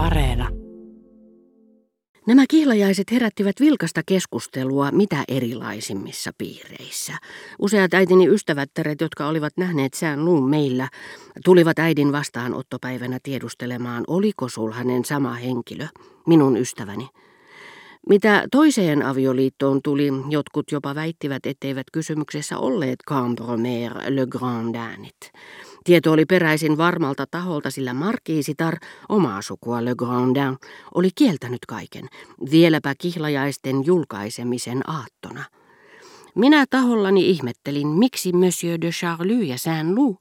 Areena. Nämä kihlajaiset herättivät vilkasta keskustelua mitä erilaisimmissa piireissä. Useat äitini ystävättäret, jotka olivat nähneet sään luun meillä, tulivat äidin vastaanottopäivänä tiedustelemaan, oliko sulhanen sama henkilö, minun ystäväni. Mitä toiseen avioliittoon tuli, jotkut jopa väittivät, etteivät kysymyksessä olleet Cambromer le Grandinit. Tieto oli peräisin varmalta taholta, sillä markiisitar, omaa sukua Le Grandin, oli kieltänyt kaiken, vieläpä kihlajaisten julkaisemisen aattona. Minä tahollani ihmettelin, miksi Monsieur de Charlie ja Saint-Loup,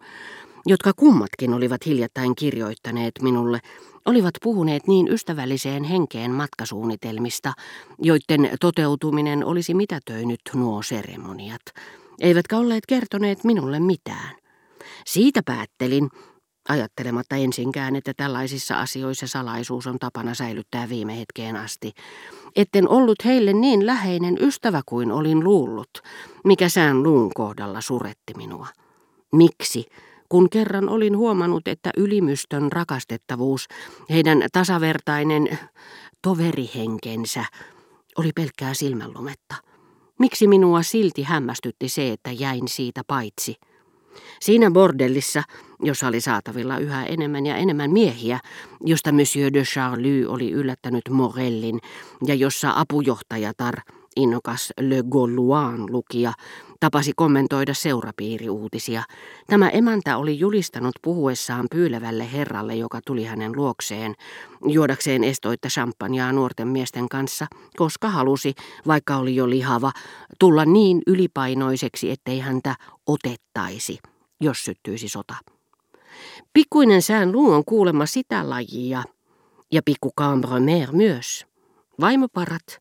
jotka kummatkin olivat hiljattain kirjoittaneet minulle, olivat puhuneet niin ystävälliseen henkeen matkasuunnitelmista, joiden toteutuminen olisi mitätöinyt nuo seremoniat, eivätkä olleet kertoneet minulle mitään. Siitä päättelin, ajattelematta ensinkään, että tällaisissa asioissa salaisuus on tapana säilyttää viime hetkeen asti, etten ollut heille niin läheinen ystävä kuin olin luullut, mikä sään luun kohdalla suretti minua. Miksi? Kun kerran olin huomannut, että ylimystön rakastettavuus, heidän tasavertainen toverihenkensä, oli pelkkää silmänlumetta. Miksi minua silti hämmästytti se, että jäin siitä paitsi? Siinä bordellissa, jossa oli saatavilla yhä enemmän ja enemmän miehiä, josta Monsieur de Charlie oli yllättänyt Morellin ja jossa apujohtajatar, innokas Le Gaulois lukija, tapasi kommentoida seurapiiriuutisia. Tämä emäntä oli julistanut puhuessaan pyylevälle herralle, joka tuli hänen luokseen, juodakseen estoitta champagnea nuorten miesten kanssa, koska halusi, vaikka oli jo lihava, tulla niin ylipainoiseksi, ettei häntä otettaisi, jos syttyisi sota. Pikkuinen sään luu on kuulemma sitä lajia, ja pikku Cambromer myös. Vaimoparat,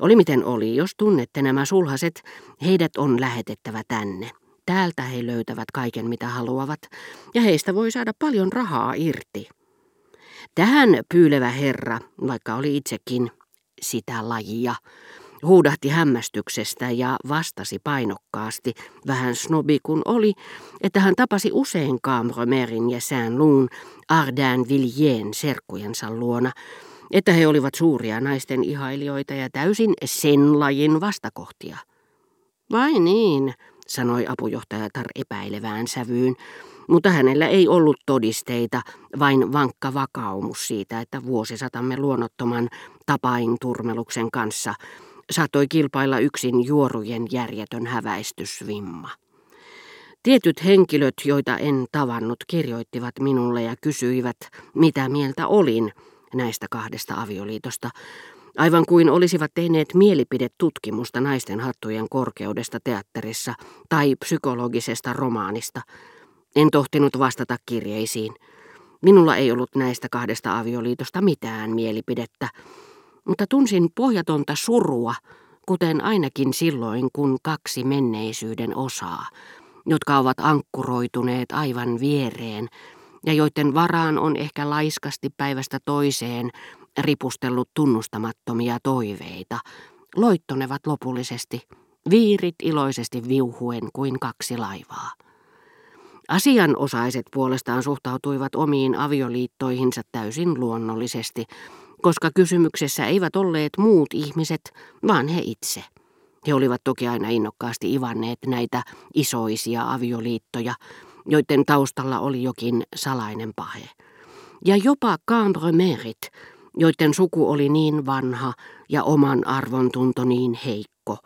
oli miten oli, jos tunnette nämä sulhaset, heidät on lähetettävä tänne. Täältä he löytävät kaiken mitä haluavat, ja heistä voi saada paljon rahaa irti. Tähän pyylevä herra, vaikka oli itsekin sitä lajia, huudahti hämmästyksestä ja vastasi painokkaasti, vähän snobi kun oli, että hän tapasi usein Camromerin ja Saint-Loun Ardain Villien serkkujensa luona, että he olivat suuria naisten ihailijoita ja täysin sen lajin vastakohtia. Vai niin, sanoi apujohtajatar epäilevään sävyyn, mutta hänellä ei ollut todisteita, vain vankka vakaumus siitä, että vuosisatamme luonnottoman tapain turmeluksen kanssa saattoi kilpailla yksin juorujen järjetön häväistysvimma. Tietyt henkilöt, joita en tavannut, kirjoittivat minulle ja kysyivät, mitä mieltä olin – näistä kahdesta avioliitosta, aivan kuin olisivat tehneet mielipidetutkimusta naisten hattujen korkeudesta teatterissa tai psykologisesta romaanista. En tohtinut vastata kirjeisiin. Minulla ei ollut näistä kahdesta avioliitosta mitään mielipidettä, mutta tunsin pohjatonta surua, kuten ainakin silloin, kun kaksi menneisyyden osaa, jotka ovat ankkuroituneet aivan viereen, ja joiden varaan on ehkä laiskasti päivästä toiseen ripustellut tunnustamattomia toiveita, loittonevat lopullisesti, viirit iloisesti viuhuen kuin kaksi laivaa. Asianosaiset puolestaan suhtautuivat omiin avioliittoihinsa täysin luonnollisesti, koska kysymyksessä eivät olleet muut ihmiset, vaan he itse. He olivat toki aina innokkaasti ivanneet näitä isoisia avioliittoja, joiden taustalla oli jokin salainen pahe. Ja jopa Cambremerit, joiden suku oli niin vanha ja oman arvontunto niin heikko,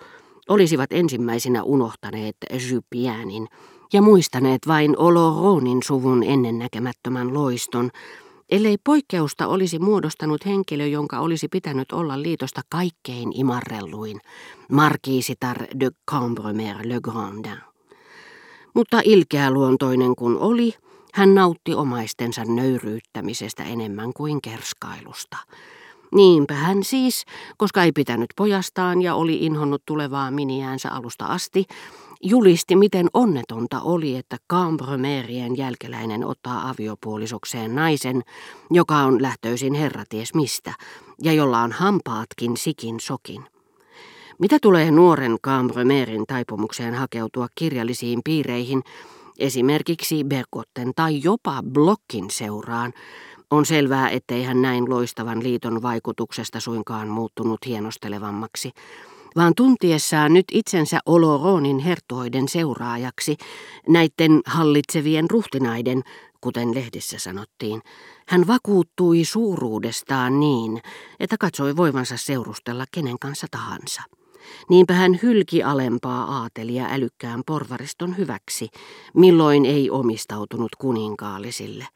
olisivat ensimmäisinä unohtaneet Jypiänin ja muistaneet vain Oloronin suvun ennennäkemättömän loiston, ellei poikkeusta olisi muodostanut henkilö, jonka olisi pitänyt olla liitosta kaikkein imarrelluin, Marquisitar de Cambremer le Grandin. Mutta ilkeä luontoinen kun oli, hän nautti omaistensa nöyryyttämisestä enemmän kuin kerskailusta. Niinpä hän siis, koska ei pitänyt pojastaan ja oli inhonnut tulevaa miniäänsä alusta asti, julisti miten onnetonta oli, että Cambromerien jälkeläinen ottaa aviopuolisokseen naisen, joka on lähtöisin herraties mistä, ja jolla on hampaatkin sikin sokin. Mitä tulee nuoren Cambremerin taipumukseen hakeutua kirjallisiin piireihin, esimerkiksi Bergotten tai jopa Blokkin seuraan, On selvää, ettei hän näin loistavan liiton vaikutuksesta suinkaan muuttunut hienostelevammaksi, vaan tuntiessaan nyt itsensä Oloronin herttuoiden seuraajaksi, näiden hallitsevien ruhtinaiden, kuten lehdissä sanottiin, hän vakuuttui suuruudestaan niin, että katsoi voivansa seurustella kenen kanssa tahansa. Niinpä hän hylki alempaa aatelia älykkään porvariston hyväksi, milloin ei omistautunut kuninkaallisille.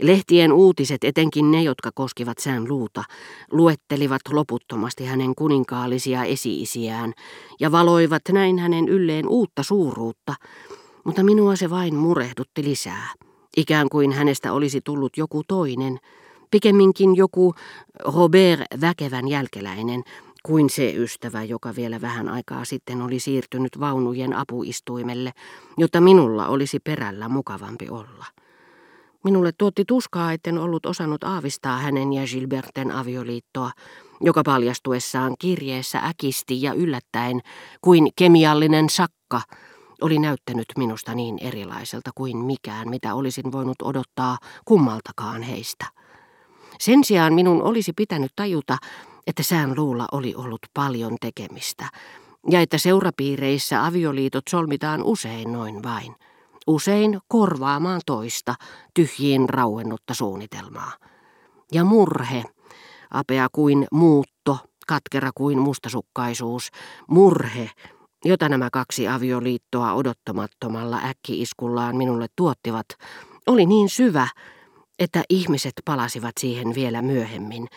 Lehtien uutiset, etenkin ne, jotka koskivat sään luuta, luettelivat loputtomasti hänen kuninkaallisia esiisiään ja valoivat näin hänen ylleen uutta suuruutta, mutta minua se vain murehdutti lisää. Ikään kuin hänestä olisi tullut joku toinen, pikemminkin joku Robert väkevän jälkeläinen, kuin se ystävä, joka vielä vähän aikaa sitten oli siirtynyt vaunujen apuistuimelle, jotta minulla olisi perällä mukavampi olla. Minulle tuotti tuskaa, etten ollut osannut aavistaa hänen ja Gilberten avioliittoa, joka paljastuessaan kirjeessä äkisti ja yllättäen kuin kemiallinen sakka oli näyttänyt minusta niin erilaiselta kuin mikään, mitä olisin voinut odottaa kummaltakaan heistä. Sen sijaan minun olisi pitänyt tajuta, että sään luulla oli ollut paljon tekemistä, ja että seurapiireissä avioliitot solmitaan usein noin vain, usein korvaamaan toista tyhjiin rauennutta suunnitelmaa. Ja murhe, apea kuin muutto, katkera kuin mustasukkaisuus, murhe, jota nämä kaksi avioliittoa odottamattomalla äkkiiskullaan minulle tuottivat, oli niin syvä, että ihmiset palasivat siihen vielä myöhemmin,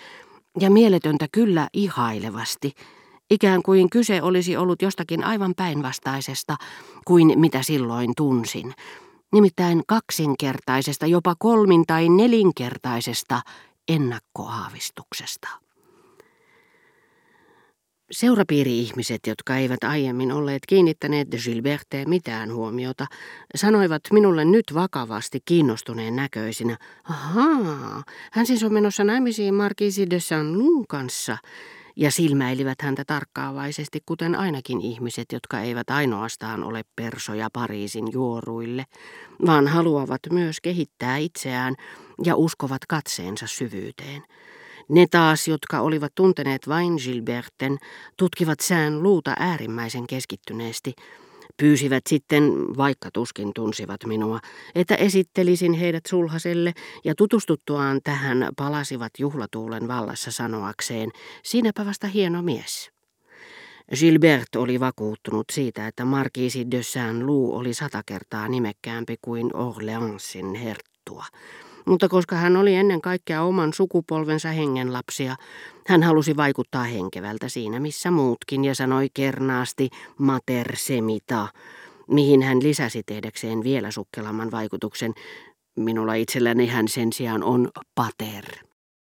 ja mieletöntä kyllä ihailevasti, ikään kuin kyse olisi ollut jostakin aivan päinvastaisesta kuin mitä silloin tunsin, nimittäin kaksinkertaisesta, jopa kolmin- tai nelinkertaisesta ennakkoaavistuksesta. Seurapiiri-ihmiset, jotka eivät aiemmin olleet kiinnittäneet Gilberteen mitään huomiota, sanoivat minulle nyt vakavasti kiinnostuneen näköisinä, ahaa, hän siis on menossa naimisiin Marquise de Saint-Lun kanssa, ja silmäilivät häntä tarkkaavaisesti, kuten ainakin ihmiset, jotka eivät ainoastaan ole persoja Pariisin juoruille, vaan haluavat myös kehittää itseään ja uskovat katseensa syvyyteen. Ne taas, jotka olivat tunteneet vain Gilberten, tutkivat sään luuta äärimmäisen keskittyneesti. Pyysivät sitten, vaikka tuskin tunsivat minua, että esittelisin heidät sulhaselle ja tutustuttuaan tähän palasivat juhlatuulen vallassa sanoakseen, siinäpä vasta hieno mies. Gilbert oli vakuuttunut siitä, että Marquisi de Saint-Loup oli sata kertaa nimekkäämpi kuin Orleansin herttua mutta koska hän oli ennen kaikkea oman sukupolvensa hengenlapsia, hän halusi vaikuttaa henkevältä siinä missä muutkin ja sanoi kernaasti mater semita, mihin hän lisäsi tehdäkseen vielä sukkelamman vaikutuksen. Minulla itselläni hän sen sijaan on pater.